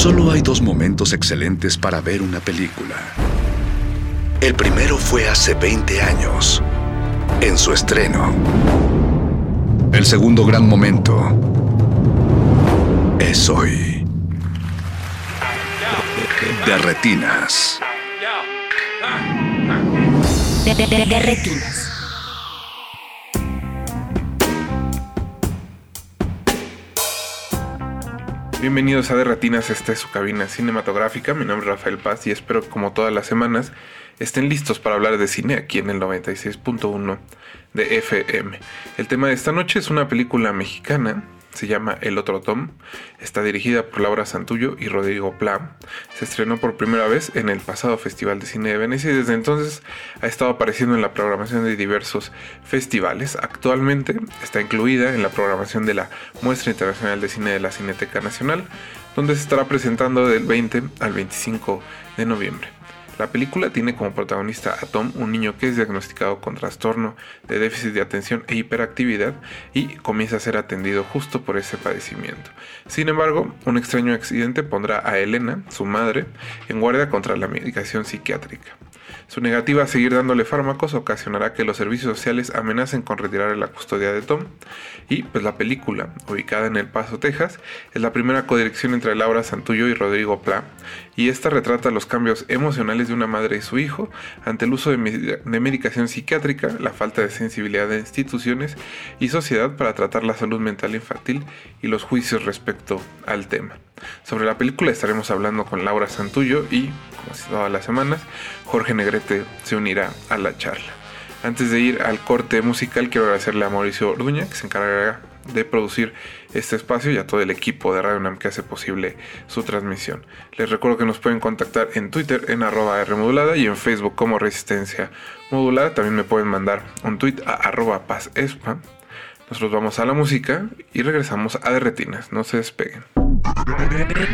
Solo hay dos momentos excelentes para ver una película. El primero fue hace 20 años, en su estreno. El segundo gran momento es hoy. De retinas. Bienvenidos a De Retinas, esta es su cabina cinematográfica. Mi nombre es Rafael Paz y espero que como todas las semanas estén listos para hablar de cine aquí en el 96.1 de FM. El tema de esta noche es una película mexicana, se llama El Otro Tom, está dirigida por Laura Santullo y Rodrigo Pla. Se estrenó por primera vez en el pasado Festival de Cine de Venecia y desde entonces ha estado apareciendo en la programación de diversos festivales. Actualmente está incluida en la programación de la Muestra Internacional de Cine de la Cineteca Nacional, donde se estará presentando del 20 al 25 de noviembre. La película tiene como protagonista a Tom, un niño que es diagnosticado con trastorno de déficit de atención e hiperactividad y comienza a ser atendido justo por ese padecimiento. Sin embargo, un extraño accidente pondrá a Elena, su madre, en guardia contra la medicación psiquiátrica. Su negativa a seguir dándole fármacos ocasionará que los servicios sociales amenacen con retirar la custodia de Tom. Y pues la película, ubicada en El Paso, Texas, es la primera codirección entre Laura Santullo y Rodrigo Pla, y esta retrata los cambios emocionales de una madre y su hijo ante el uso de, de medicación psiquiátrica, la falta de sensibilidad de instituciones y sociedad para tratar la salud mental infantil y los juicios respecto al tema. Sobre la película estaremos hablando con Laura Santullo y, como todas las semanas, Jorge Negrete se unirá a la charla. Antes de ir al corte musical, quiero agradecerle a Mauricio Orduña, que se encargará de producir este espacio y a todo el equipo de Radio UNAM que hace posible su transmisión. Les recuerdo que nos pueden contactar en Twitter en arroba Rmodulada y en Facebook como Resistencia Modulada. También me pueden mandar un tweet a arroba pazespa. Nosotros vamos a la música y regresamos a De Retinas. No se despeguen.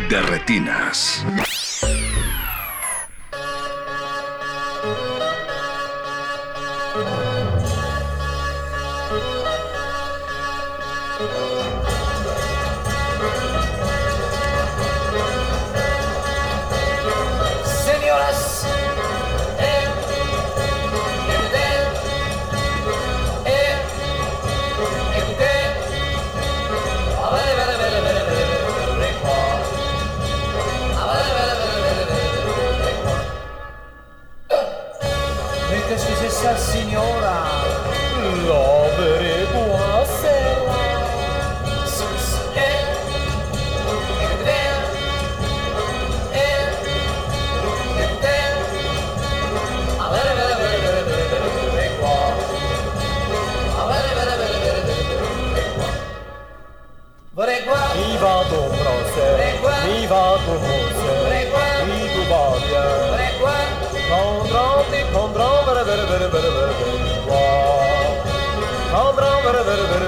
De retinas. Condron vere vere vere vere vere vere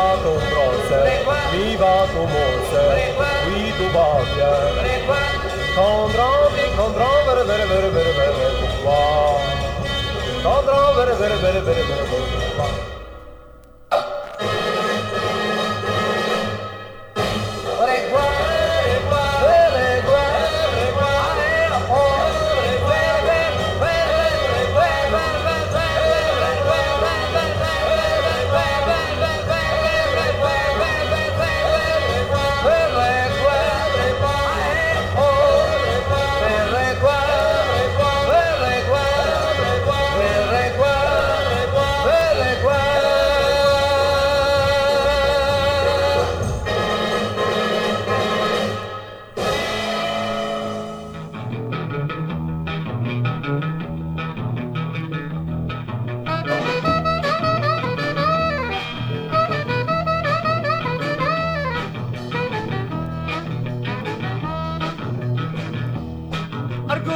Vivatum bronze, vivatum onze, vidu bavia. Kondrom, kondrom, ver, ver, ver, ver, ver, ver, ver, ver, ver, ver, ver, ver, ver, ver, ver, ver, ver, ver, ver,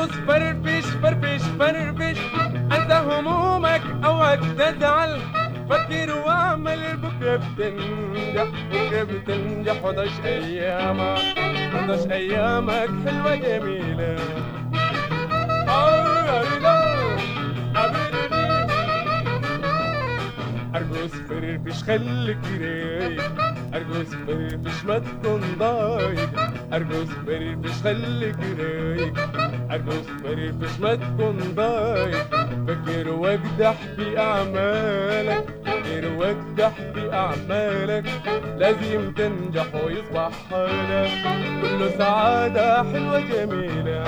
ارقص فرفش فرفش فرفش أنت همومك اوعك تزعل فكر وأعمل بكره بتنجح بكره بتنجح وضعش أيامك وضعش أيامك حلوة جميلة. ارقص فرفش خليك رايق ارقص فرفش ما تكون ضايق. ارقص فرفش خليك رايق ارقص فرفش ما تكون ضايق فكر واجدح في أعمالك فكر واجدح في أعمالك لازم تنجح ويصبح حالك. كله سعادة حلوة جميلة.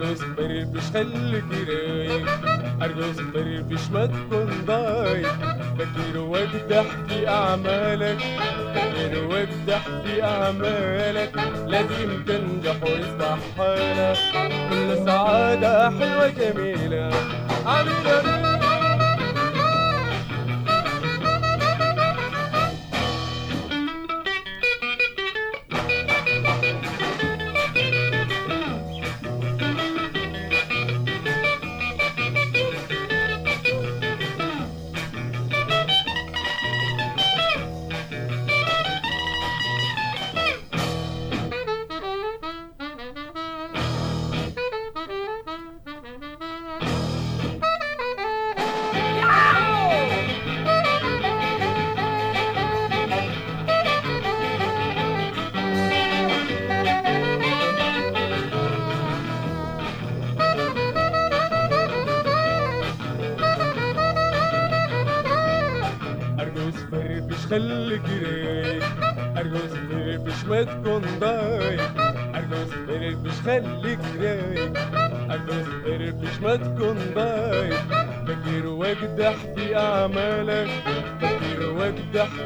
ارقص فرفش خليك رايق ارقص فرفش ما تكون ضايق فكر واجدح في أعمالك. فكر واجدح في أعمالك. لازم تنجح ويصبح حالك. كل سعادة حلوة جميلة. عميل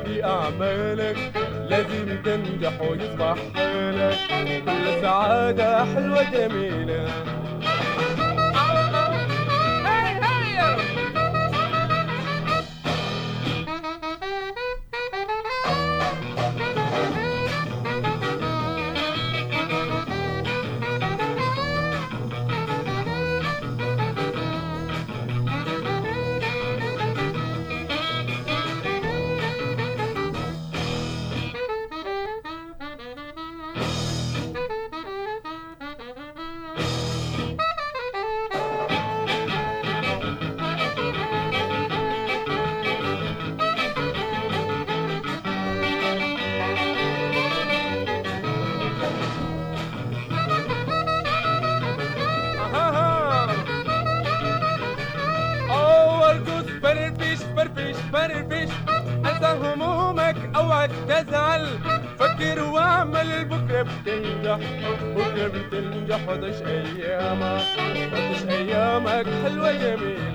في أعمالك لازم تنجح ويصبح حالك. كل سعادة حلوة جميلة. Bye. تاخدش أيامك ما تاخدش أيامك حلوة جميله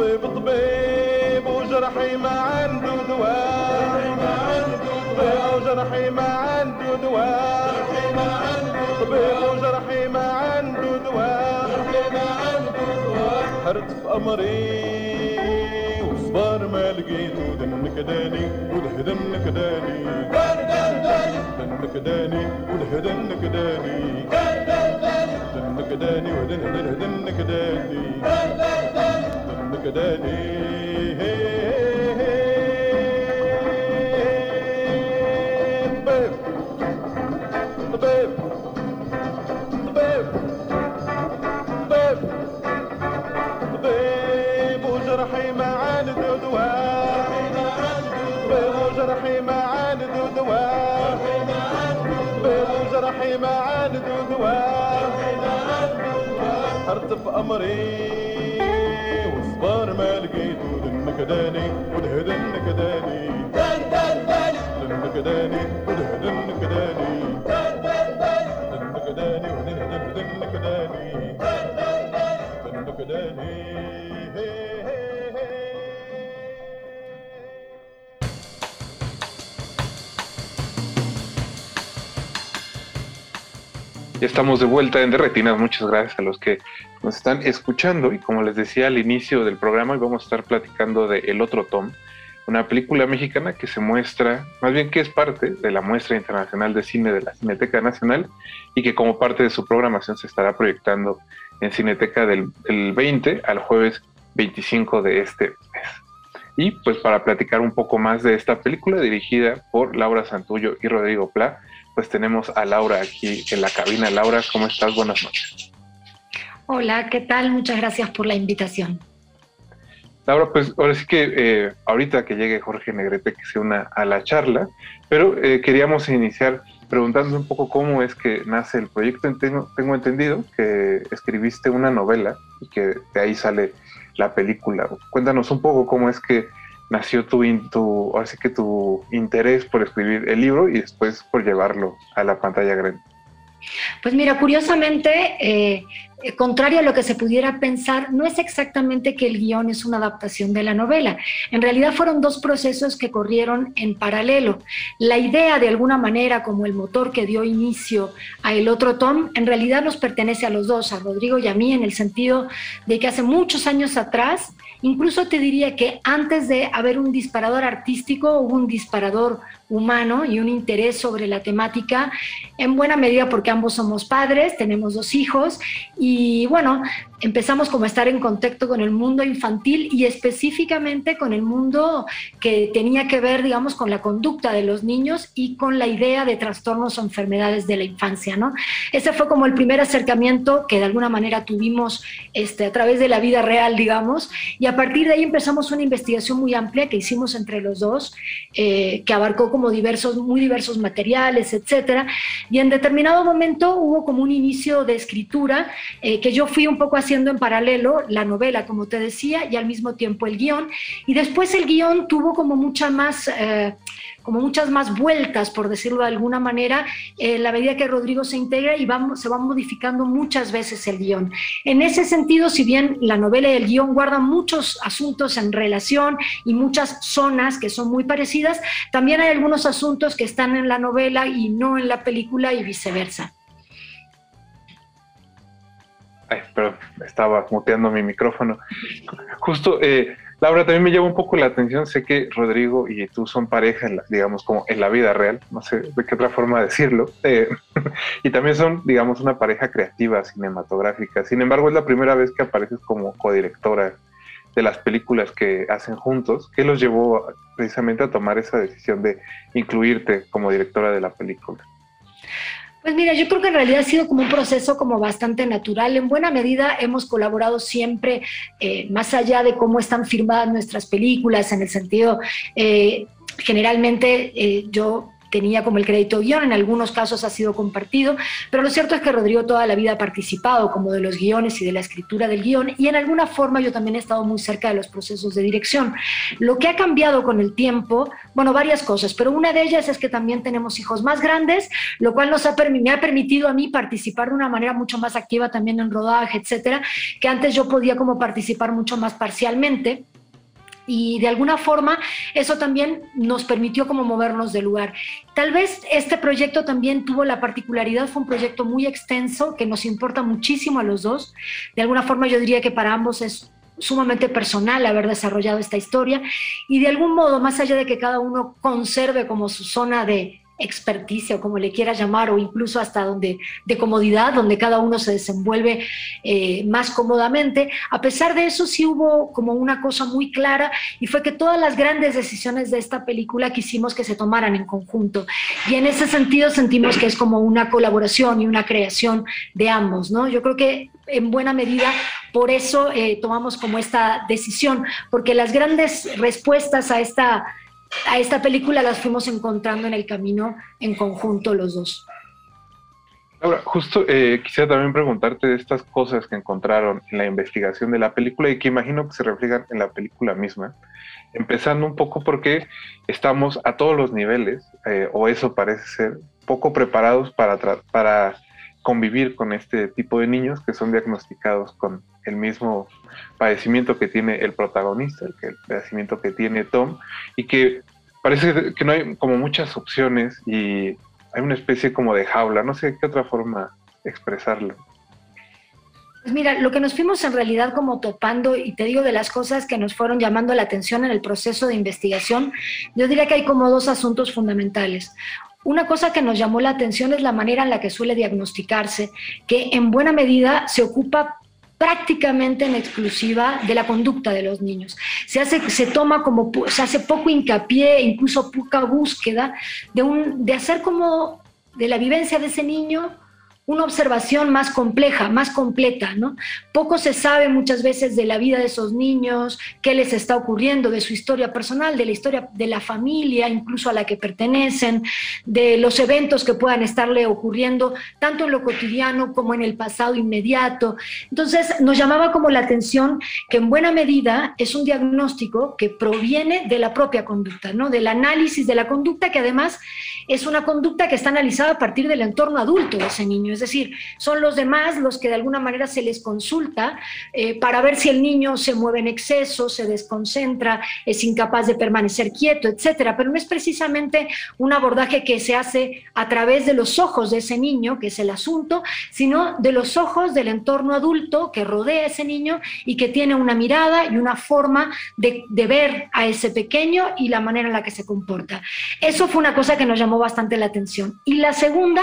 طبيب طبيب وجرحي ما عنده دواء وجرحي ما عنده دواء طبيب وجرحي ما عنده دواء حرت في أمري وصبار ما لقيته دنك داني ودهدنك داني. دنك داني ودهدنك داني. دنك داني ودهدنك داني. دنك داني طبيب طبيب طبيب طبيب طبيب وجرحي ما وجرحي ما وجرحي ما في عمر ما لقيت ودنك داني ودهدنك دنك داني ودهدنك داني دان دنك داني ودهدنك دنك داني هي هي Ya estamos de vuelta en Derretinas. Muchas gracias a los que nos están escuchando. Y como les decía al inicio del programa, hoy vamos a estar platicando de El Otro Tom, una película mexicana que se muestra, más bien que es parte de la muestra internacional de cine de la Cineteca Nacional y que como parte de su programación se estará proyectando en Cineteca del, del 20 al jueves 25 de este mes. Y pues para platicar un poco más de esta película dirigida por Laura Santullo y Rodrigo Pla, pues tenemos a Laura aquí en la cabina. Laura, ¿cómo estás? Buenas noches. Hola, ¿qué tal? Muchas gracias por la invitación. Laura, pues ahora sí que eh, ahorita que llegue Jorge Negrete que se una a la charla, pero eh, queríamos iniciar preguntando un poco cómo es que nace el proyecto. Tengo, tengo entendido que escribiste una novela y que de ahí sale la película. Cuéntanos un poco cómo es que nació tu, tu, ahora sí que tu interés por escribir el libro y después por llevarlo a la pantalla grande. Pues mira, curiosamente, eh, contrario a lo que se pudiera pensar, no es exactamente que el guion es una adaptación de la novela. En realidad fueron dos procesos que corrieron en paralelo. La idea, de alguna manera, como el motor que dio inicio a El Otro Tom, en realidad nos pertenece a los dos, a Rodrigo y a mí, en el sentido de que hace muchos años atrás, incluso te diría que antes de haber un disparador artístico, hubo un disparador humano y un interés sobre la temática, en buena medida porque ambos somos padres, tenemos dos hijos y bueno, empezamos como a estar en contacto con el mundo infantil y específicamente con el mundo que tenía que ver, digamos, con la conducta de los niños y con la idea de trastornos o enfermedades de la infancia, ¿no? Ese fue como el primer acercamiento que de alguna manera tuvimos este, a través de la vida real, digamos, y a partir de ahí empezamos una investigación muy amplia que hicimos entre los dos, eh, que abarcó como diversos, muy diversos materiales, etcétera, y en determinado momento hubo como un inicio de escritura eh, que yo fui un poco haciendo en paralelo la novela, como te decía, y al mismo tiempo el guion. Y después el guion tuvo como mucha más, eh, como muchas más vueltas, por decirlo de alguna manera, en la medida que Rodrigo se integra y se va modificando muchas veces el guion. En ese sentido, si bien la novela y el guion guardan muchos asuntos en relación y muchas zonas que son muy parecidas, también hay algunos asuntos que están en la novela y no en la película y viceversa. Ay, pero estaba muteando mi micrófono. Justo, eh, Laura, también me lleva un poco la atención. Sé que Rodrigo y tú son pareja, digamos, como en la vida real, no sé de qué otra forma decirlo. Eh, y también son, digamos, una pareja creativa cinematográfica. Sin embargo, es la primera vez que apareces como codirectora de las películas que hacen juntos. ¿Qué los llevó precisamente a tomar esa decisión de incluirte como directora de la película? Pues mira, yo creo que en realidad ha sido como un proceso como bastante natural. En buena medida hemos colaborado siempre, eh, más allá de cómo están firmadas nuestras películas, en el sentido, eh, generalmente eh, yo tenía como el crédito guion, en algunos casos ha sido compartido, pero lo cierto es que Rodrigo toda la vida ha participado como de los guiones y de la escritura del guion y en alguna forma yo también he estado muy cerca de los procesos de dirección. Lo que ha cambiado con el tiempo, bueno, varias cosas, pero una de ellas es que también tenemos hijos más grandes, lo cual nos ha, me ha permitido a mí participar de una manera mucho más activa también en rodaje, etcétera, que antes yo podía como participar mucho más parcialmente y de alguna forma eso también nos permitió como movernos del lugar. Tal vez este proyecto también tuvo la particularidad, fue un proyecto muy extenso que nos importa muchísimo a los dos. De alguna forma yo diría que para ambos es sumamente personal haber desarrollado esta historia y de algún modo, más allá de que cada uno conserve como su zona de, experticia o como le quieras llamar, o incluso hasta donde de comodidad, donde cada uno se desenvuelve eh, más cómodamente. A pesar de eso, sí hubo como una cosa muy clara y fue que todas las grandes decisiones de esta película quisimos que se tomaran en conjunto. Y en ese sentido sentimos que es como una colaboración y una creación de ambos, ¿no? Yo creo que en buena medida por eso eh, tomamos como esta decisión, porque las grandes respuestas a esta a esta película las fuimos encontrando en el camino en conjunto los dos. Ahora, justo eh, quisiera también preguntarte de estas cosas que encontraron en la investigación de la película y que imagino que se reflejan en la película misma, empezando un poco porque estamos a todos los niveles, eh, o eso parece ser, poco preparados para, para convivir con este tipo de niños que son diagnosticados con el mismo padecimiento que tiene el protagonista, el, padecimiento que tiene Tom, y que parece que no hay como muchas opciones y hay una especie como de jaula, no sé qué otra forma expresarlo. Pues mira, lo que nos fuimos en realidad como topando, y te digo de las cosas que nos fueron llamando la atención en el proceso de investigación, yo diría que hay como dos asuntos fundamentales. Una cosa que nos llamó la atención es la manera en la que suele diagnosticarse, que en buena medida se ocupa prácticamente en exclusiva de la conducta de los niños. Se, hace, se toma como, se hace poco hincapié, incluso poca búsqueda de, un, de hacer como de la vivencia de ese niño una observación más compleja, más completa, ¿no? Poco se sabe muchas veces de la vida de esos niños, qué les está ocurriendo, de su historia personal, de la historia de la familia, incluso a la que pertenecen, de los eventos que puedan estarle ocurriendo, tanto en lo cotidiano como en el pasado inmediato. Entonces, nos llamaba como la atención que en buena medida es un diagnóstico que proviene de la propia conducta, ¿no? Del análisis de la conducta que además es una conducta que está analizada a partir del entorno adulto de ese niño. Es decir, son los demás los que de alguna manera se les consulta eh, para ver si el niño se mueve en exceso, se desconcentra, es incapaz de permanecer quieto, etcétera. Pero no es precisamente un abordaje que se hace a través de los ojos de ese niño, que es el asunto, sino de los ojos del entorno adulto que rodea a ese niño y que tiene una mirada y una forma de, de ver a ese pequeño y la manera en la que se comporta. Eso fue una cosa que nos llamó bastante la atención. Y la segunda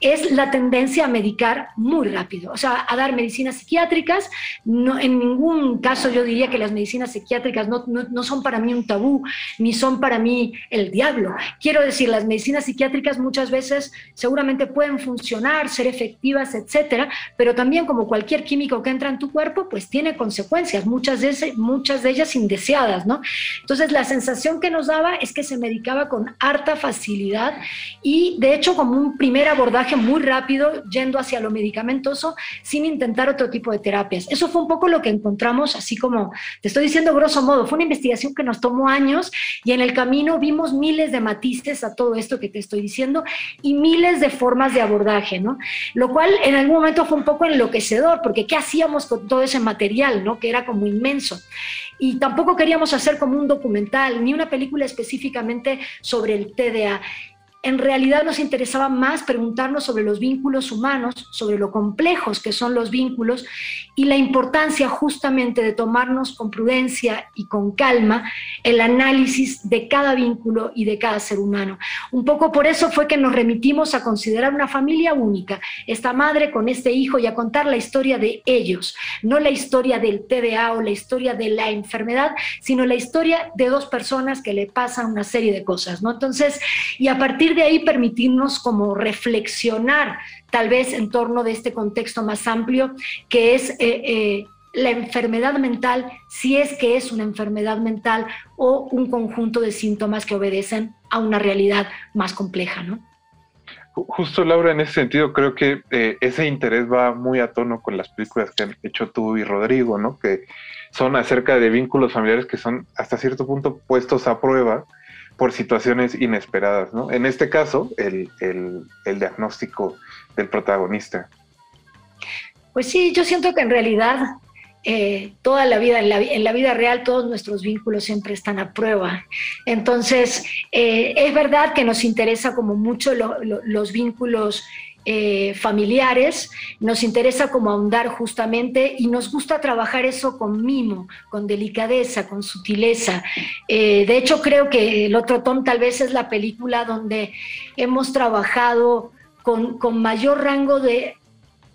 es la tendencia a medicar muy rápido, o sea, a dar medicinas psiquiátricas. No, en ningún caso yo diría que las medicinas psiquiátricas no, no, no son para mí un tabú, ni son para mí el diablo. Quiero decir, las medicinas psiquiátricas muchas veces seguramente pueden funcionar, ser efectivas, etcétera, pero también como cualquier químico que entra en tu cuerpo, pues tiene consecuencias, muchas de, ese, muchas de ellas indeseadas, ¿no? Entonces, la sensación que nos daba es que se medicaba con harta facilidad y de hecho como un primer abordaje muy rápido yendo hacia lo medicamentoso sin intentar otro tipo de terapias. Eso fue un poco lo que encontramos, así como te estoy diciendo grosso modo, fue una investigación que nos tomó años y en el camino vimos miles de matices a todo esto que te estoy diciendo y miles de formas de abordaje, ¿no? Lo cual en algún momento fue un poco enloquecedor, porque ¿qué hacíamos con todo ese material, ¿no? Que era como inmenso y tampoco queríamos hacer como un documental ni una película específicamente sobre el TDA en realidad nos interesaba más preguntarnos sobre los vínculos humanos, sobre lo complejos que son los vínculos y la importancia justamente de tomarnos con prudencia y con calma el análisis de cada vínculo y de cada ser humano. Un poco por eso fue que nos remitimos a considerar una familia única, esta madre con este hijo y a contar la historia de ellos, no la historia del TDA o la historia de la enfermedad, sino la historia de dos personas que le pasan una serie de cosas, ¿no? Entonces, y a partir de ahí permitirnos como reflexionar tal vez en torno de este contexto más amplio que es eh, eh, la enfermedad mental, si es que es una enfermedad mental o un conjunto de síntomas que obedecen a una realidad más compleja, ¿no? Justo Laura, en ese sentido creo que eh, ese interés va muy a tono con las películas que han hecho tú y Rodrigo, ¿no? Que son acerca de vínculos familiares que son hasta cierto punto puestos a prueba por situaciones inesperadas, ¿no? En este caso, el, el, el diagnóstico del protagonista. Pues sí, yo siento que en realidad eh, toda la vida, en la, vida real, todos nuestros vínculos siempre están a prueba. Entonces, eh, es verdad que nos interesa como mucho lo, lo, los vínculos eh, familiares, nos interesa como ahondar justamente y nos gusta trabajar eso con mimo, con delicadeza, con sutileza. De hecho, creo que el otro Tom tal vez es la película donde hemos trabajado con, con mayor rango de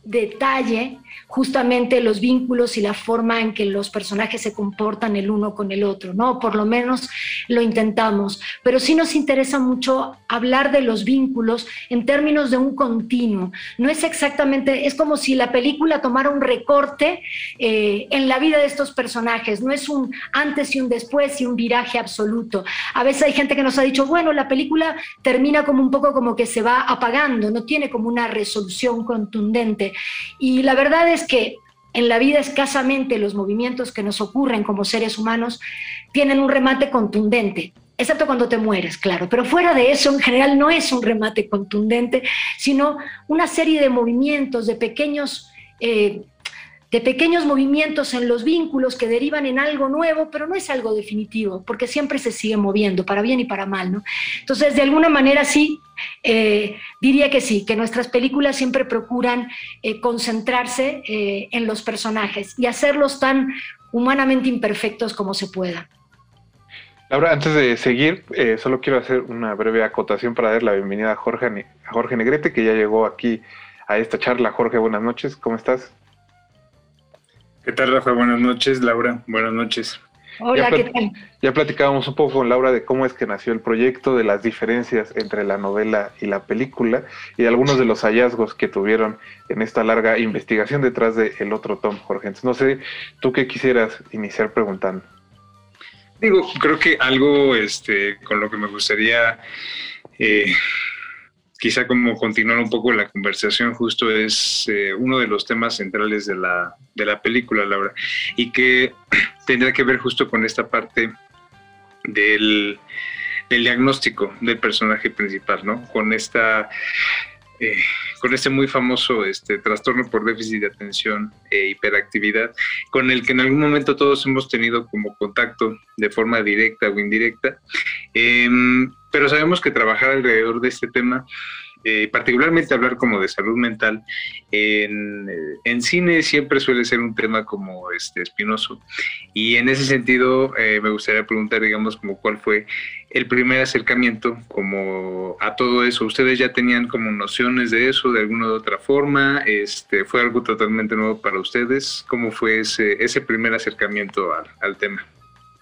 detalle justamente los vínculos y la forma en que los personajes se comportan el uno con el otro, ¿no? Por lo menos lo intentamos, pero sí nos interesa mucho hablar de los vínculos en términos de un continuo. No es exactamente, es como si la película tomara un recorte eh, en la vida de estos personajes, no es un antes y un después y un viraje absoluto. A veces hay gente que nos ha dicho, bueno, la película termina como un poco como que se va apagando, no tiene como una resolución contundente. Y la verdad es que en la vida escasamente los movimientos que nos ocurren como seres humanos tienen un remate contundente, excepto cuando te mueres, claro. Pero fuera de eso, en general no es un remate contundente, sino una serie de movimientos, de pequeños... Eh, de pequeños movimientos en los vínculos que derivan en algo nuevo, pero no es algo definitivo, porque siempre se sigue moviendo, para bien y para mal, ¿no? Entonces, de alguna manera sí, eh, diría que sí, que nuestras películas siempre procuran eh, concentrarse eh, en los personajes y hacerlos tan humanamente imperfectos como se pueda. Laura, antes de seguir, solo quiero hacer una breve acotación para dar la bienvenida a Jorge, a Jorge Negrete, que ya llegó aquí a esta charla. Jorge, buenas noches, ¿cómo estás? ¿Qué tal, Rafa? Buenas noches, Laura. Buenas noches. Hola, Ya ¿qué tal? Ya platicábamos un poco con Laura de cómo es que nació el proyecto, de las diferencias entre la novela y la película y algunos de los hallazgos que tuvieron en esta larga investigación detrás de El otro Tom, Jorge. Entonces, no sé, tú qué quisieras iniciar preguntando. Digo, creo que algo este, con lo que me gustaría eh, quizá como continuar un poco la conversación justo es eh, uno de los temas centrales de la, de la película, Laura, y que tendrá que ver justo con esta parte del, del diagnóstico del personaje principal, ¿no? Con esta... eh, con este muy famoso este, trastorno por déficit de atención e hiperactividad, con el que en algún momento todos hemos tenido como contacto de forma directa o indirecta, Em, pero sabemos que trabajar alrededor de este tema, eh, particularmente hablar como de salud mental, en, eh, en cine siempre suele ser un tema como este espinoso. Y en ese sentido eh, me gustaría preguntar, digamos, como cuál fue el primer acercamiento como a todo eso. ¿Ustedes ya tenían como nociones de eso de alguna u otra forma? Este, ¿Fue algo totalmente nuevo para ustedes? ¿Cómo fue ese, ese primer acercamiento al, al tema?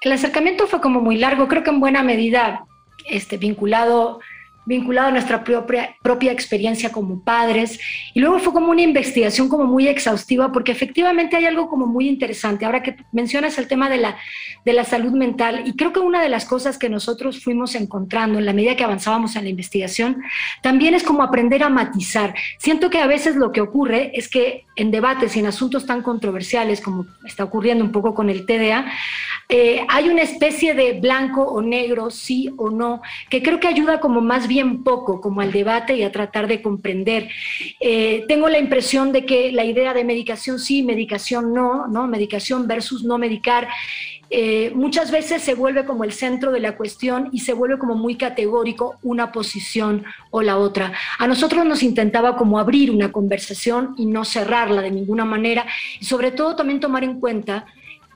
El acercamiento fue como muy largo, creo que en buena medida este, vinculado, vinculado a nuestra propia, propia experiencia como padres. Y luego fue como una investigación como muy exhaustiva, porque efectivamente hay algo como muy interesante. Ahora que mencionas el tema de la, de la salud mental, y creo que una de las cosas que nosotros fuimos encontrando en la medida que avanzábamos en la investigación, también es como aprender a matizar. Siento que a veces lo que ocurre es que en debates y en asuntos tan controversiales como está ocurriendo un poco con el TDA, eh, hay una especie de blanco o negro, sí o no, que creo que ayuda como más bien poco, como al debate y a tratar de comprender. Eh, tengo la impresión de que la idea de medicación sí, medicación no, ¿no? Medicación versus no medicar. eh, muchas veces se vuelve como el centro de la cuestión y se vuelve como muy categórico una posición o la otra. A nosotros nos intentaba como abrir una conversación y no cerrarla de ninguna manera y sobre todo también tomar en cuenta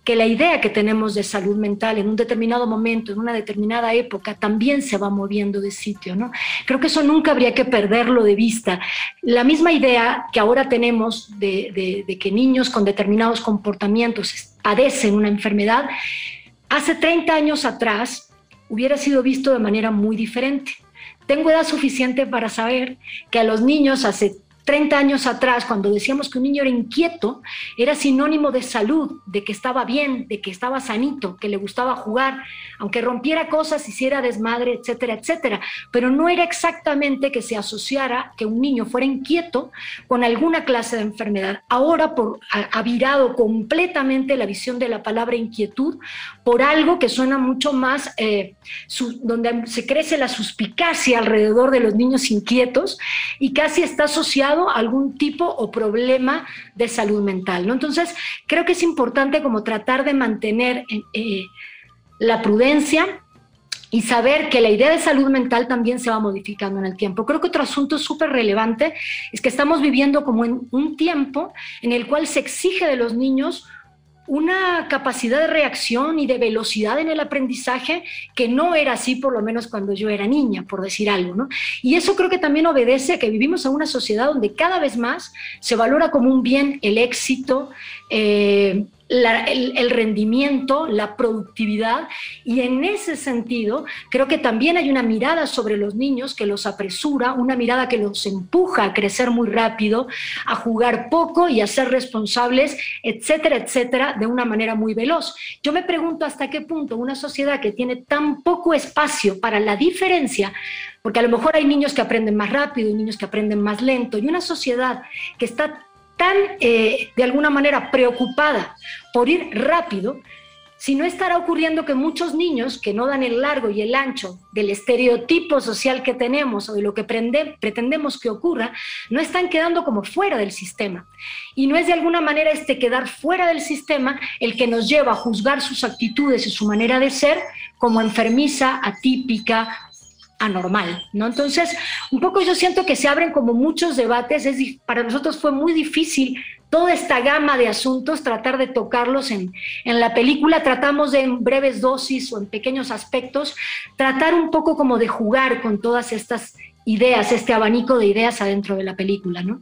que la idea que tenemos de salud mental en un determinado momento, en una determinada época, también se va moviendo de sitio, ¿no? Creo que eso nunca habría que perderlo de vista. La misma idea que ahora tenemos de, que niños con determinados comportamientos padecen una enfermedad, hace 30 años atrás hubiera sido visto de manera muy diferente. Tengo edad suficiente para saber que a los niños hace 30 años atrás, cuando decíamos que un niño era inquieto, era sinónimo de salud, de que estaba bien, de que estaba sanito, que le gustaba jugar, aunque rompiera cosas, hiciera desmadre, etcétera, etcétera. Pero no era exactamente que se asociara que un niño fuera inquieto con alguna clase de enfermedad. Ahora por, ha, virado completamente la visión de la palabra inquietud por algo que suena mucho más, eh, donde se crece la suspicacia alrededor de los niños inquietos y casi está asociado a algún tipo o problema de salud mental. ¿no? Entonces, creo que es importante como tratar de mantener eh, la prudencia y saber que la idea de salud mental también se va modificando en el tiempo. Creo que otro asunto súper relevante es que estamos viviendo como en un tiempo en el cual se exige de los niños una capacidad de reacción y de velocidad en el aprendizaje que no era así por lo menos cuando yo era niña, por decir algo, ¿no? Y eso creo que también obedece a que vivimos en una sociedad donde cada vez más se valora como un bien el éxito, eh, el, el, rendimiento, la productividad, y en ese sentido creo que también hay una mirada sobre los niños que los apresura, una mirada que los empuja a crecer muy rápido, a jugar poco y a ser responsables, etcétera, etcétera, de una manera muy veloz. Yo me pregunto hasta qué punto una sociedad que tiene tan poco espacio para la diferencia, porque a lo mejor hay niños que aprenden más rápido y niños que aprenden más lento, y una sociedad que está tan, eh, de alguna manera, preocupada por ir rápido, si no estará ocurriendo que muchos niños que no dan el largo y el ancho del estereotipo social que tenemos o de lo que pretendemos que ocurra, no están quedando como fuera del sistema. Y no es de alguna manera este quedar fuera del sistema el que nos lleva a juzgar sus actitudes y su manera de ser como enfermiza, atípica, anormal, ¿no? Entonces, un poco yo siento que se abren como muchos debates, es, para nosotros fue muy difícil toda esta gama de asuntos, tratar de tocarlos en, en, la película, tratamos de en breves dosis o en pequeños aspectos, tratar un poco como de jugar con todas estas ideas, este abanico de ideas adentro de la película, ¿no?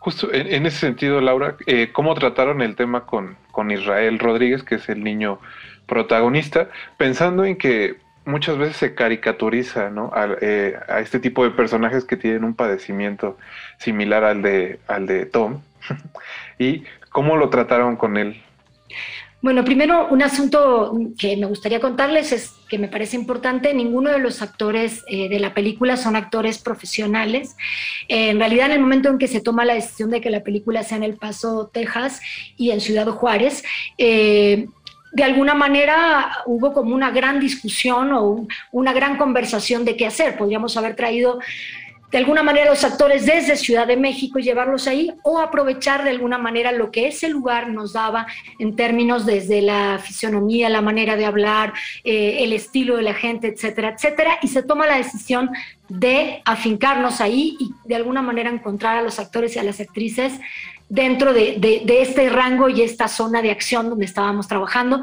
Justo en, ese sentido, Laura, eh, ¿cómo trataron el tema con, con Israel Rodríguez, que es el niño protagonista, pensando en que muchas veces se caricaturiza ¿no? a, eh, a este tipo de personajes que tienen un padecimiento similar al de, al de Tom? ¿Y cómo lo trataron con él? Bueno, primero un asunto que me gustaría contarles es que me parece importante, ninguno de los actores eh, de la película son actores profesionales. Eh, en realidad, en el momento en que se toma la decisión de que la película sea en El Paso, Texas y en Ciudad Juárez, eh, de alguna manera hubo como una gran discusión o un- una gran conversación de qué hacer. Podríamos haber traído de alguna manera los actores desde Ciudad de México y llevarlos ahí o aprovechar de alguna manera lo que ese lugar nos daba en términos desde la fisionomía, la manera de hablar, eh, el estilo de la gente, etcétera, etcétera. Y se toma la decisión de afincarnos ahí y de alguna manera encontrar a los actores y a las actrices dentro de, de- de este rango y esta zona de acción donde estábamos trabajando.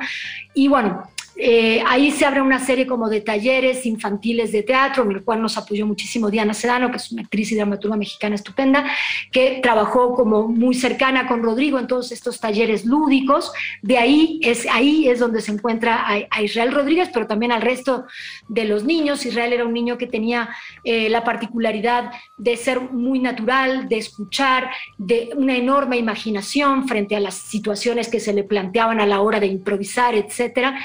Y bueno, eh, ahí se abre una serie como de talleres infantiles de teatro, en el cual nos apoyó muchísimo Diana Sedano, que es una actriz y dramaturga mexicana estupenda, que trabajó como muy cercana con Rodrigo en todos estos talleres lúdicos. De ahí es, ahí es donde se encuentra a, Israel Rodríguez, pero también al resto de los niños. Israel era un niño que tenía eh, la particularidad de ser muy natural, de escuchar, de una enorme imaginación frente a las situaciones que se le planteaban a la hora de improvisar, etcétera.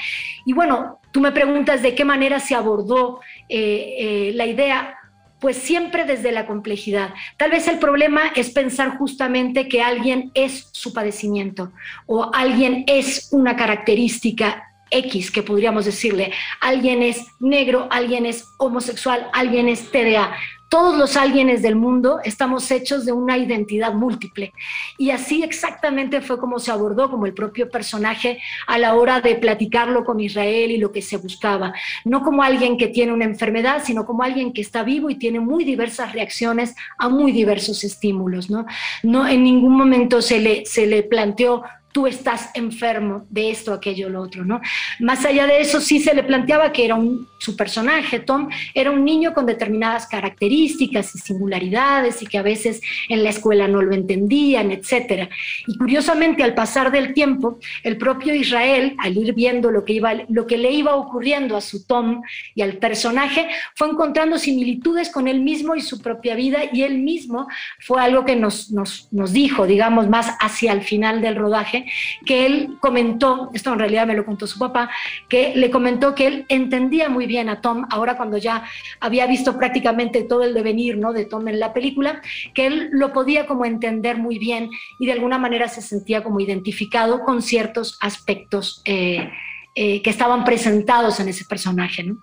Y bueno, tú me preguntas de qué manera se abordó eh, eh, la idea. Pues siempre desde la complejidad. Tal vez el problema es pensar justamente que alguien es su padecimiento o alguien es una característica X, que podríamos decirle, alguien es negro, alguien es homosexual, alguien es TDA. Todos los alguienes del mundo estamos hechos de una identidad múltiple. Y así exactamente fue como se abordó como el propio personaje a la hora de platicarlo con Israel y lo que se buscaba. No como alguien que tiene una enfermedad, sino como alguien que está vivo y tiene muy diversas reacciones a muy diversos estímulos. No, no en ningún momento se le, se le planteó tú estás enfermo de esto, aquello, lo otro, ¿no? Más allá de eso, sí se le planteaba que era un, su personaje, Tom, era un niño con determinadas características y singularidades y que a veces en la escuela no lo entendían, etcétera. Y curiosamente, al pasar del tiempo, el propio Israel, al ir viendo lo que, iba, lo que le iba ocurriendo a su Tom y al personaje, fue encontrando similitudes con él mismo y su propia vida, y él mismo fue algo que nos, nos, nos dijo, digamos, más hacia el final del rodaje, que él comentó, esto en realidad me lo contó su papá, que le comentó que él entendía muy bien a Tom, ahora cuando ya había visto prácticamente todo el devenir ¿no? de Tom en la película, que él lo podía como entender muy bien y de alguna manera se sentía como identificado con ciertos aspectos eh, eh, que estaban presentados en ese personaje. ¿no?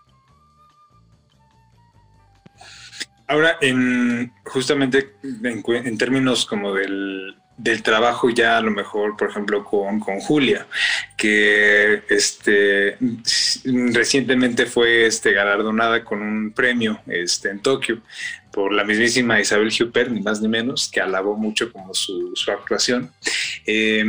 Ahora, en, justamente en, en términos como del, del trabajo ya a lo mejor, por ejemplo, con, con Julia, que este, recientemente fue este, galardonada con un premio este, en Tokio por la mismísima Isabel Huppert, ni más ni menos, que alabó mucho como su, su actuación. Eh,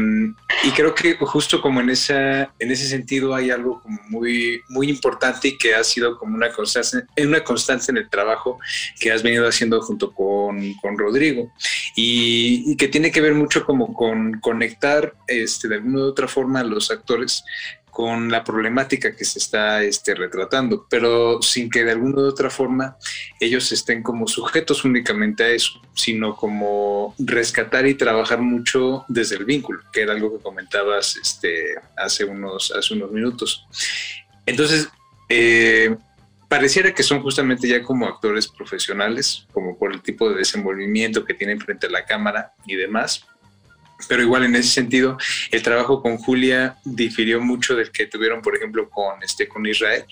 y creo que justo como en, esa, en ese sentido hay algo como muy, muy importante y que ha sido como una constancia, una constancia en el trabajo que has venido haciendo junto con, con Rodrigo y, y, que tiene que ver mucho como con conectar este, de alguna u otra forma a los actores con la problemática que se está este, retratando, pero sin que de alguna u otra forma ellos estén como sujetos únicamente a eso, sino como rescatar y trabajar mucho desde el vínculo, que era algo que comentabas este, hace, unos, hace unos minutos. Entonces, eh, pareciera que son justamente ya como actores profesionales, como por el tipo de desenvolvimiento que tienen frente a la cámara y demás, pero igual en ese sentido el trabajo con Julia difirió mucho del que tuvieron por ejemplo con este con Israel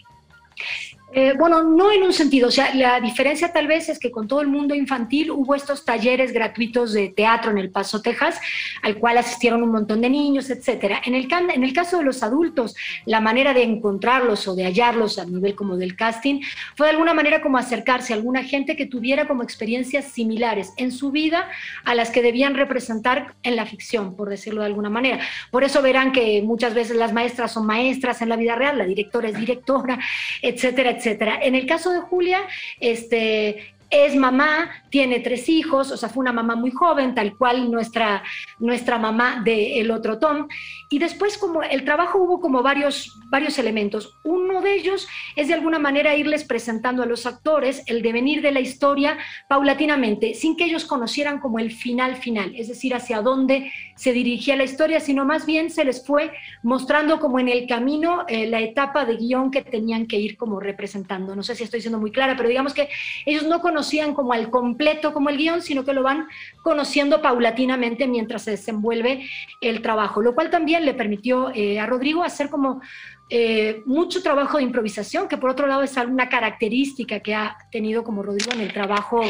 eh, bueno, no en un sentido, o sea, la diferencia tal vez es que con todo el mundo infantil hubo estos talleres gratuitos de teatro en El Paso, Texas, al cual asistieron un montón de niños, etcétera. En el, en el caso de los adultos, la manera de encontrarlos o de hallarlos a nivel como del casting fue de alguna manera como acercarse a alguna gente que tuviera como experiencias similares en su vida a las que debían representar en la ficción, por decirlo de alguna manera. Por eso verán que muchas veces las maestras son maestras en la vida real, la directora es directora, etcétera, etcétera. En el caso de Julia, este, es mamá, tiene tres hijos, o sea, fue una mamá muy joven, tal cual nuestra, nuestra mamá del otro Tom. Y después como el trabajo hubo como varios, varios elementos. Uno de ellos es de alguna manera irles presentando a los actores el devenir de la historia paulatinamente, sin que ellos conocieran como el final final, es decir, hacia dónde se dirigía la historia, sino más bien se les fue mostrando como en el camino eh, la etapa de guion que tenían que ir como representando. No sé si estoy siendo muy clara, pero digamos que ellos no conocían como al completo como el guion, sino que lo van conociendo paulatinamente mientras se desenvuelve el trabajo, lo cual también le permitió eh, a Rodrigo hacer como eh, mucho trabajo de improvisación, que por otro lado es una característica que ha tenido como Rodrigo en el trabajo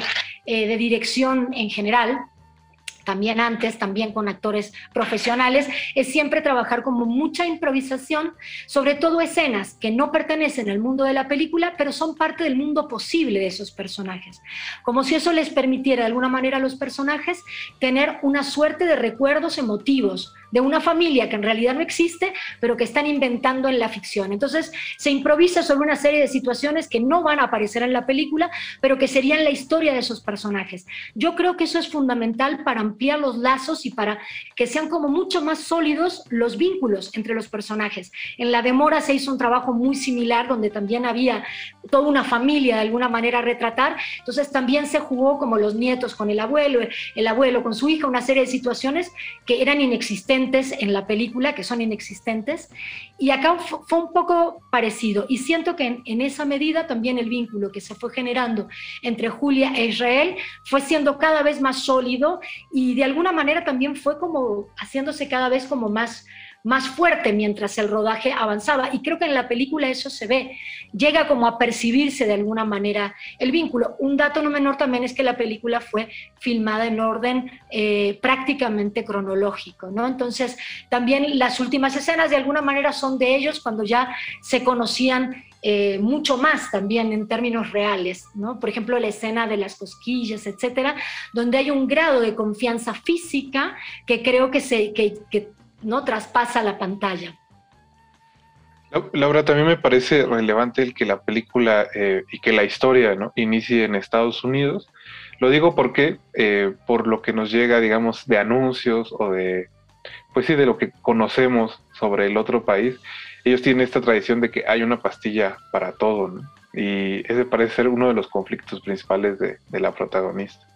de dirección en general también antes, también con actores profesionales, es siempre trabajar como mucha improvisación, sobre todo escenas que no pertenecen al mundo de la película, pero son parte del mundo posible de esos personajes. Como si eso les permitiera de alguna manera a los personajes tener una suerte de recuerdos emotivos de una familia que en realidad no existe, pero que están inventando en la ficción. Entonces se improvisa sobre una serie de situaciones que no van a aparecer en la película, pero que serían la historia de esos personajes. Yo creo que eso es fundamental para ampliar los lazos y para que sean como mucho más sólidos los vínculos entre los personajes. En La Demora se hizo un trabajo muy similar donde también había toda una familia de alguna manera a retratar, entonces también se jugó como los nietos con el abuelo, el abuelo con su hija, una serie de situaciones que eran inexistentes en la película, que son inexistentes, y acá fue un poco parecido. Y siento que en, esa medida también el vínculo que se fue generando entre Julia e Israel fue siendo cada vez más sólido y de alguna manera también fue como haciéndose cada vez como más más fuerte mientras el rodaje avanzaba. Y creo que en la película eso se ve. Llega como a percibirse de alguna manera el vínculo. Un dato no menor también es que la película fue filmada en orden eh, prácticamente cronológico, ¿no? Entonces, también las últimas escenas de alguna manera son de ellos cuando ya se conocían eh, mucho más también en términos reales, ¿no? Por ejemplo, la escena de las cosquillas, etcétera, donde hay un grado de confianza física que creo que, se, que, que ¿no? Traspasa la pantalla. Laura, también me parece relevante el que la película eh, y que la historia ¿no? inicie en Estados Unidos. Lo digo porque, eh, por lo que nos llega, digamos, de anuncios o de, pues sí, de lo que conocemos sobre el otro país, ellos tienen esta tradición de que hay una pastilla para todo, ¿no? Y ese parece ser uno de los conflictos principales de, de la protagonista.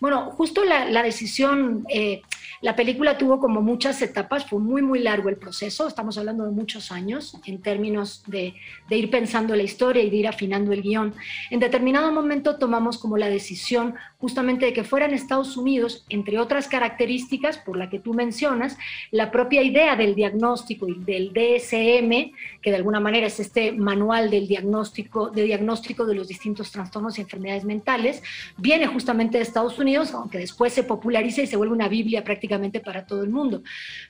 Bueno, justo la, decisión, eh, la película tuvo como muchas etapas, fue muy, muy largo el proceso, estamos hablando de muchos años en términos de, de, ir pensando la historia y de ir afinando el guion. En determinado momento tomamos como la decisión justamente de que fuera en Estados Unidos, entre otras características por la que tú mencionas, la propia idea del diagnóstico y del DSM, que de alguna manera es este manual del diagnóstico, de diagnóstico de los distintos trastornos y enfermedades mentales, viene justamente de Estados Unidos, aunque después se populariza y se vuelve una Biblia prácticamente para todo el mundo.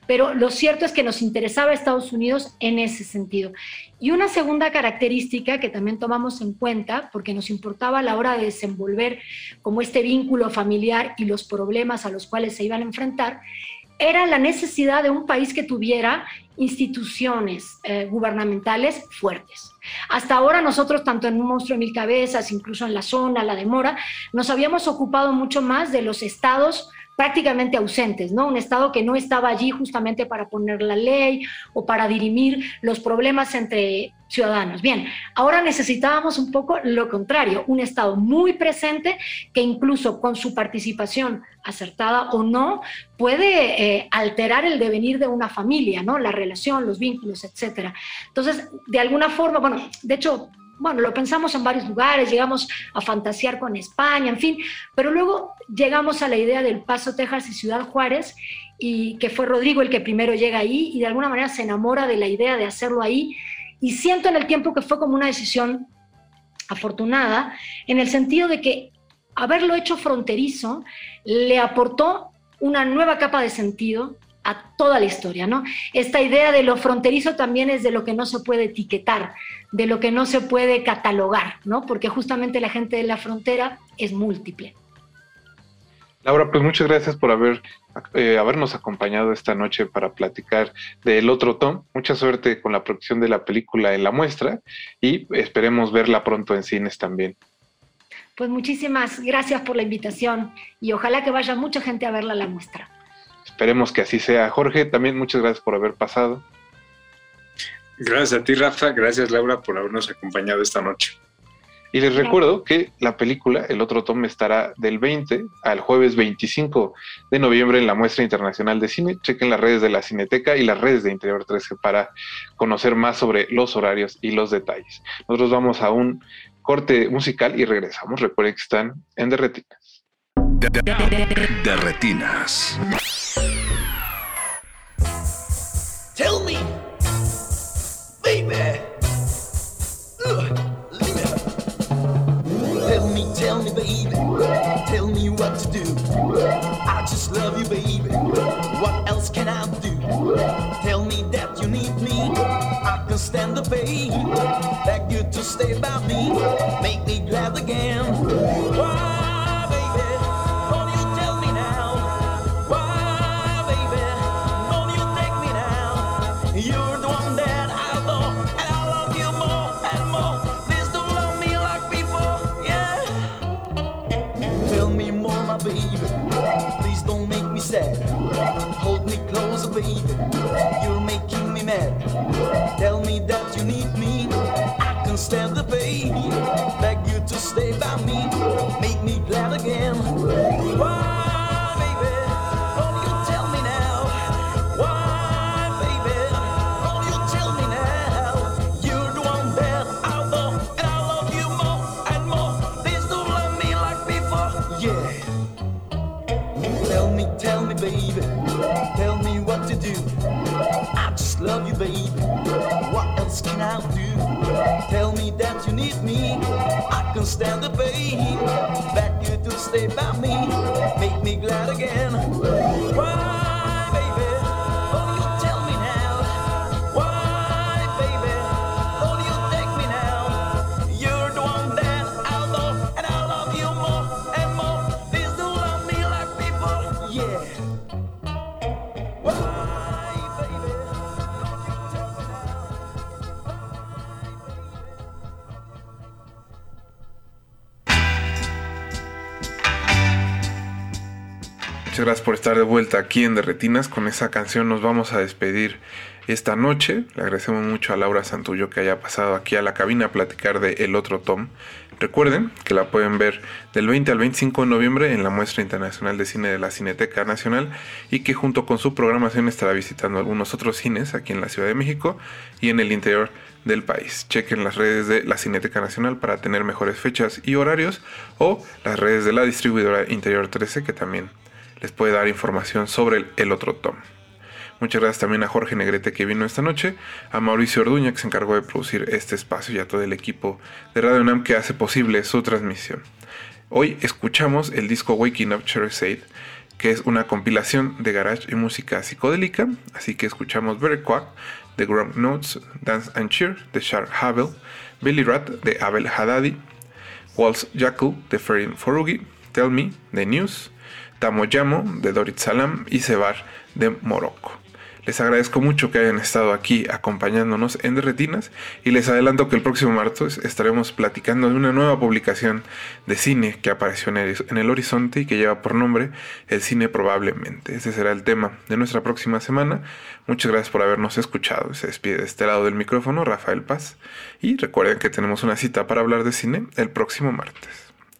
Pero lo cierto es que nos interesaba Estados Unidos en ese sentido. Y una segunda característica que también tomamos en cuenta, porque nos importaba a la hora de desenvolver como este vínculo familiar y los problemas a los cuales se iban a enfrentar, era la necesidad de un país que tuviera instituciones eh, gubernamentales fuertes. Hasta ahora nosotros, tanto en Un monstruo de mil cabezas, incluso en la zona, la demora, nos habíamos ocupado mucho más de los estados prácticamente ausentes, ¿no? Un Estado que no estaba allí justamente para poner la ley o para dirimir los problemas entre ciudadanos. Bien, ahora necesitábamos un poco lo contrario, un Estado muy presente que incluso con su participación acertada o no puede eh, alterar el devenir de una familia, ¿no? La relación, los vínculos, etcétera. Entonces, de alguna forma, bueno, de hecho, bueno, lo pensamos en varios lugares, llegamos a fantasear con España, en fin, pero luego llegamos a la idea del Paso, Texas y Ciudad Juárez, y que fue Rodrigo el que primero llega ahí y de alguna manera se enamora de la idea de hacerlo ahí, y siento en el tiempo que fue como una decisión afortunada, en el sentido de que haberlo hecho fronterizo le aportó una nueva capa de sentido a toda la historia, ¿no? Esta idea de lo fronterizo también es de lo que no se puede etiquetar, de lo que no se puede catalogar, ¿no? Porque justamente la gente de la frontera es múltiple. Laura, pues muchas gracias por haber, eh, habernos acompañado esta noche para platicar del otro Tom. Mucha suerte con la producción de la película en la muestra y esperemos verla pronto en cines también. Pues muchísimas gracias por la invitación y ojalá que vaya mucha gente a verla a la muestra. Esperemos que así sea. Jorge, también muchas gracias por haber pasado. Gracias a ti, Rafa. Gracias, Laura, por habernos acompañado esta noche. Y les recuerdo que la película, el otro tom, estará del 20 al jueves 25 de noviembre en la Muestra Internacional de Cine. Chequen las redes de la Cineteca y las redes de Interior 13 para conocer más sobre los horarios y los detalles. Nosotros vamos a un corte musical y regresamos. Recuerden que están en Derretinas. De retinas. Muchas gracias por estar de vuelta aquí en Derretinas. Con esa canción nos vamos a despedir esta noche. Le agradecemos mucho a Laura Santullo que haya pasado aquí a la cabina a platicar de El Otro Tom. Recuerden que la pueden ver del 20 al 25 de noviembre en la Muestra Internacional de Cine de la Cineteca Nacional y que junto con su programación estará visitando algunos otros cines aquí en la Ciudad de México y en el interior del país. Chequen las redes de la Cineteca Nacional para tener mejores fechas y horarios o las redes de la distribuidora Interior 13 que también les puede dar información sobre el, otro tom. Muchas gracias también a Jorge Negrete que vino esta noche, a Mauricio Orduña que se encargó de producir este espacio y a todo el equipo de Radio Nam que hace posible su transmisión. Hoy escuchamos el disco Waking Up Cherry que es una compilación de garage y música psicodélica, así que escuchamos Very Quack de Grump Notes, Dance and Cheer de Shark Havel, Billy Rat de Abel Haddadi, Waltz Jackal de Ferin Forugi, Tell Me de News, Tamoyamo de Dorit Salam y Sebar de Morocco. Les agradezco mucho que hayan estado aquí acompañándonos en Derretinas y les adelanto que el próximo martes estaremos platicando de una nueva publicación de cine que apareció en el horizonte y que lleva por nombre El cine probablemente. Ese será el tema de nuestra próxima semana. Muchas gracias por habernos escuchado. Se despide de este lado del micrófono Rafael Paz y recuerden que tenemos una cita para hablar de cine el próximo martes.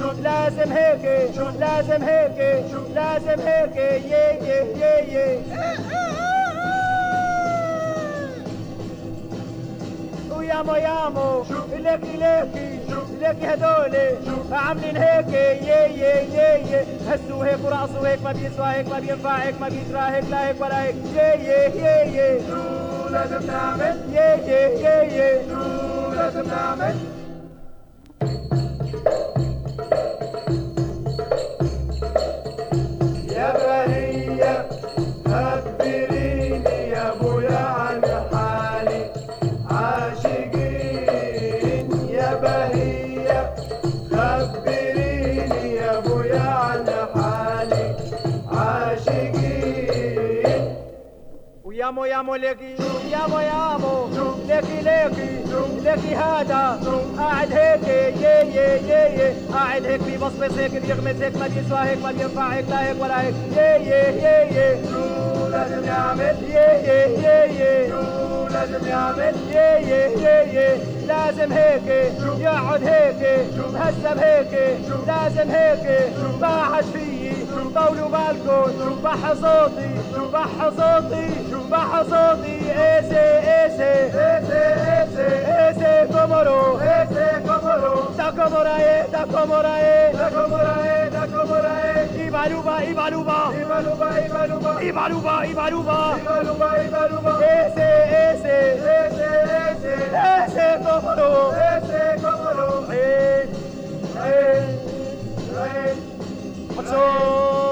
لازم هيك لازم هيك لازم هيك يي يي يي وياما يامو لكي لكي لكي هدولي عاملين هيك يي يي يي هسوا هيك ورقصوا هيك ما بيسوى هيك ما بينفع هيك ما بيجرى هيك لا هيك ولا هيك يي يي يي شو لازم نعمل. يي يي يي شو لازم نعمل. يامو يامو لكي يامو يامو لكي لكي لكي هذا قاعد هيك يي يي يي قاعد هيك بيبصبص هيك بيغمز هيك ما بيسوى هيك ما بينفع هيك لا هيك ولا هيك يي يي يي لازم يعمل يي يي يي لازم يعمل يي يي يي لازم هيك يقعد هيك مهذب هيك لازم هيك ما عاد فيي طولوا بالكم بح صوتي بح صوتي baja Soti, ese, ese, ese, ese, ese, cómoro, ese, cómoro, ta cómora, ta cómora, ta cómora, ta cómora, Ibaruba, Ibaruba, Ibaruba, Ibaruba, Ibaruba, Ibaruba, Ibaruba, Ibaruba, ese, ese, ese, ese, ese, cómoro, ese, cómoro, eh, eh, eh, ocho.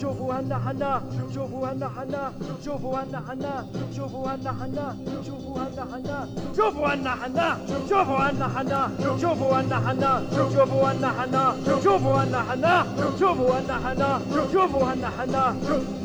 شوفوا هنا حنا شوفوا هنا حنا شوفوا هنا حنا شوفوا هنا حنا شوفوا هنا حنا شوفوا هنا حنا شوفوا هنا حنا شوفوا هنا حنا شوفوا هنا حنا شوفوا هنا حنا شوفوا هنا حنا شوفوا هنا حنا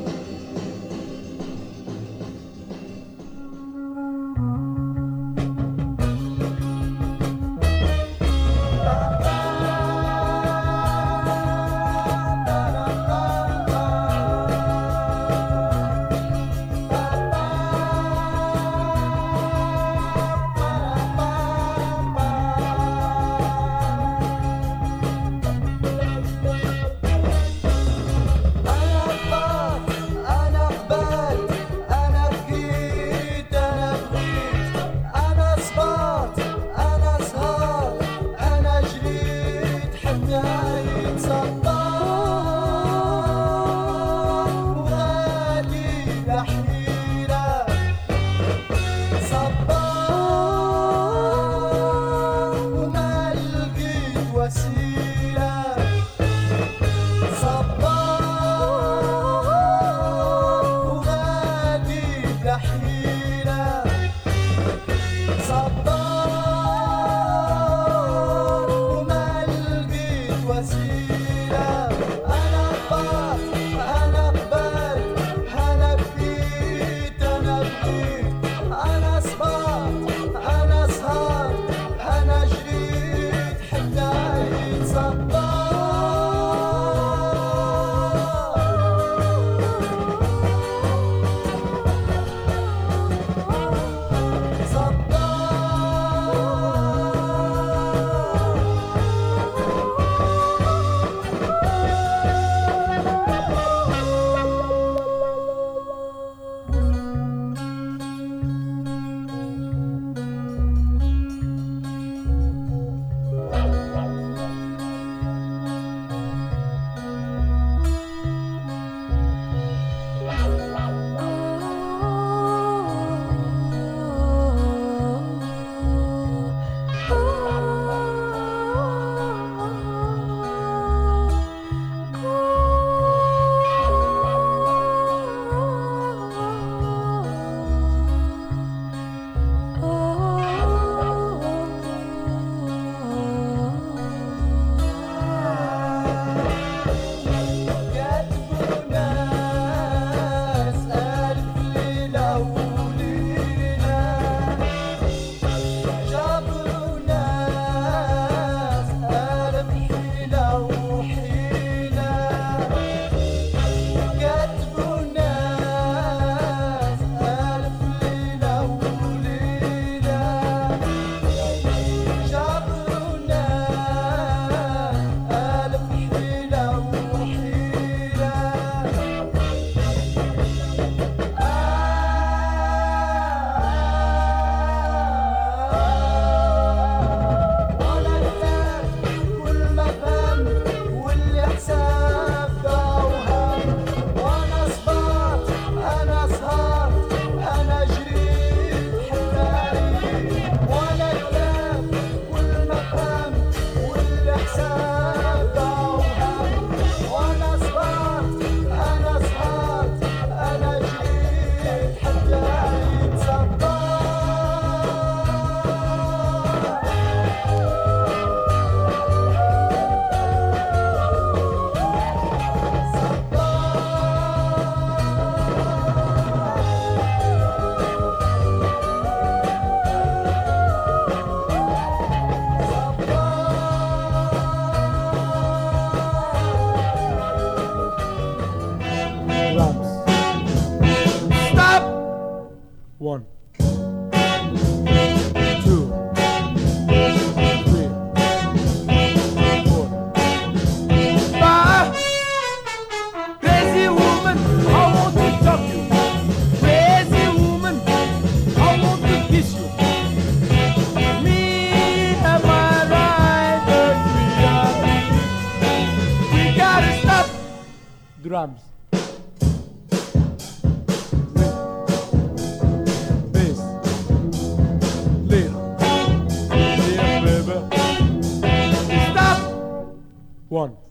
1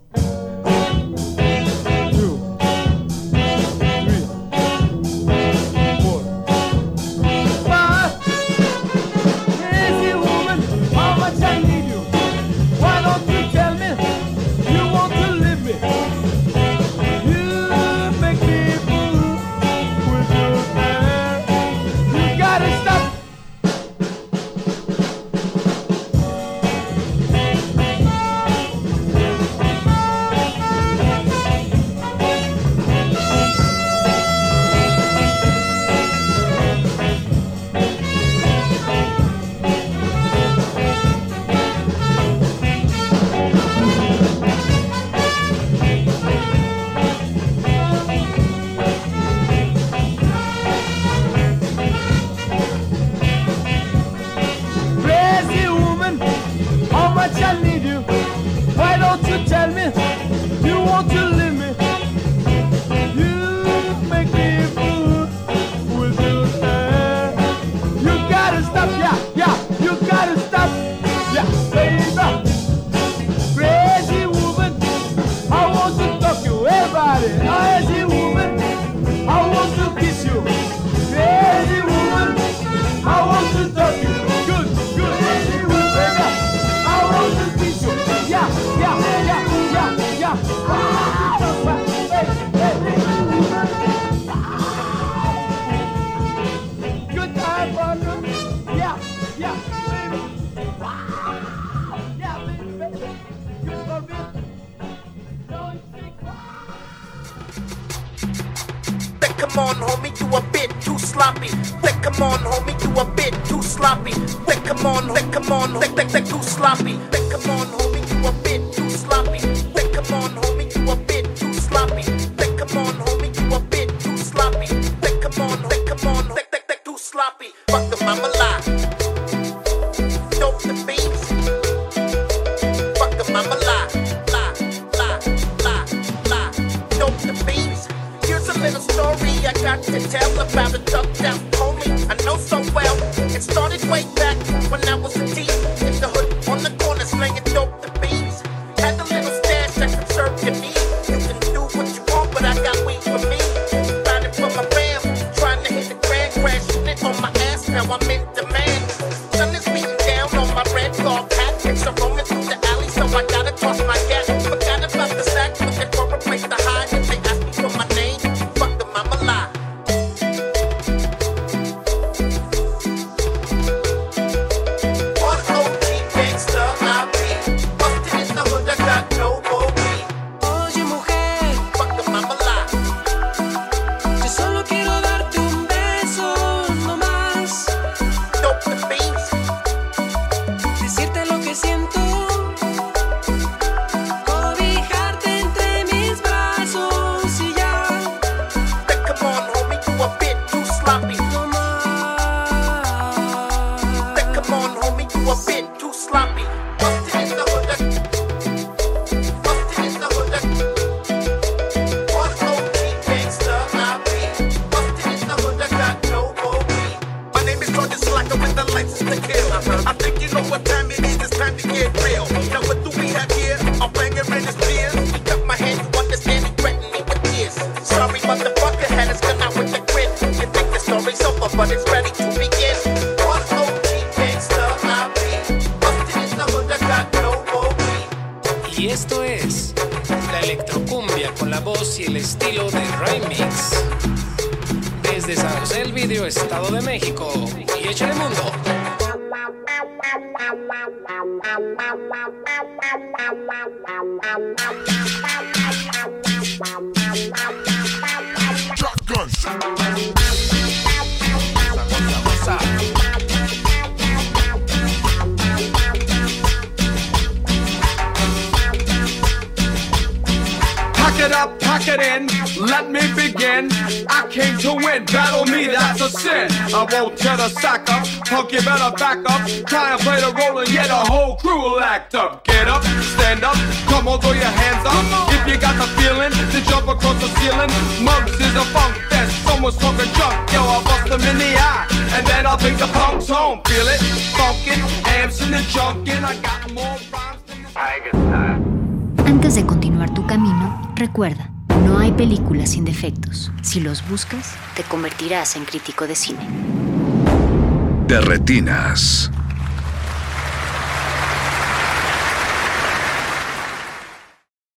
come on, homie, you a bit too sloppy. Wait, come on, wait, come on, wait, wait, then too sloppy. Wait, come on, homie. Estado de México y Eche el Mundo. Pack it up, pack it in, let me I came to win, battle me, that's a sin. I won't tear the sack up, punk, you better back up. Try and play the role and yet a whole crew will act up. Get up, stand up, come on, throw your hands up. If you got the feeling to jump across the ceiling, Muggs is a funk fest, someone's talking junk. Yo, I'll bust them in the eye, and then I'll bring the punks home. Feel it, funkin', amps in the junkin', I got more rhymes than the Antes de continuar tu camino, recuerda, no hay películas sin defectos. Si los buscas, te convertirás en crítico de cine. De retinas.